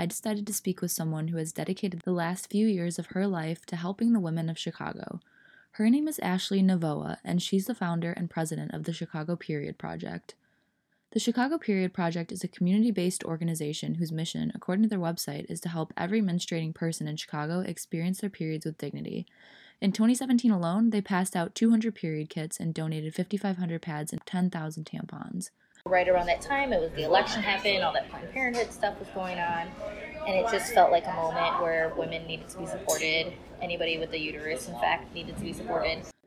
I decided to speak with someone who has dedicated the last few years of her life to helping the women of Chicago. Her name is Ashley Navoa, and she's the founder and president of the Chicago Period Project. The Chicago Period Project is a community based organization whose mission, according to their website, is to help every menstruating person in Chicago experience their periods with dignity. In 2017 alone, they passed out 200 period kits and donated 5,500 pads and 10,000 tampons. Right around that time, it was the election happened, all that Planned Parenthood stuff was going on, and it just felt like a moment where women needed to be supported. Anybody with a uterus, in fact, needed to be supported.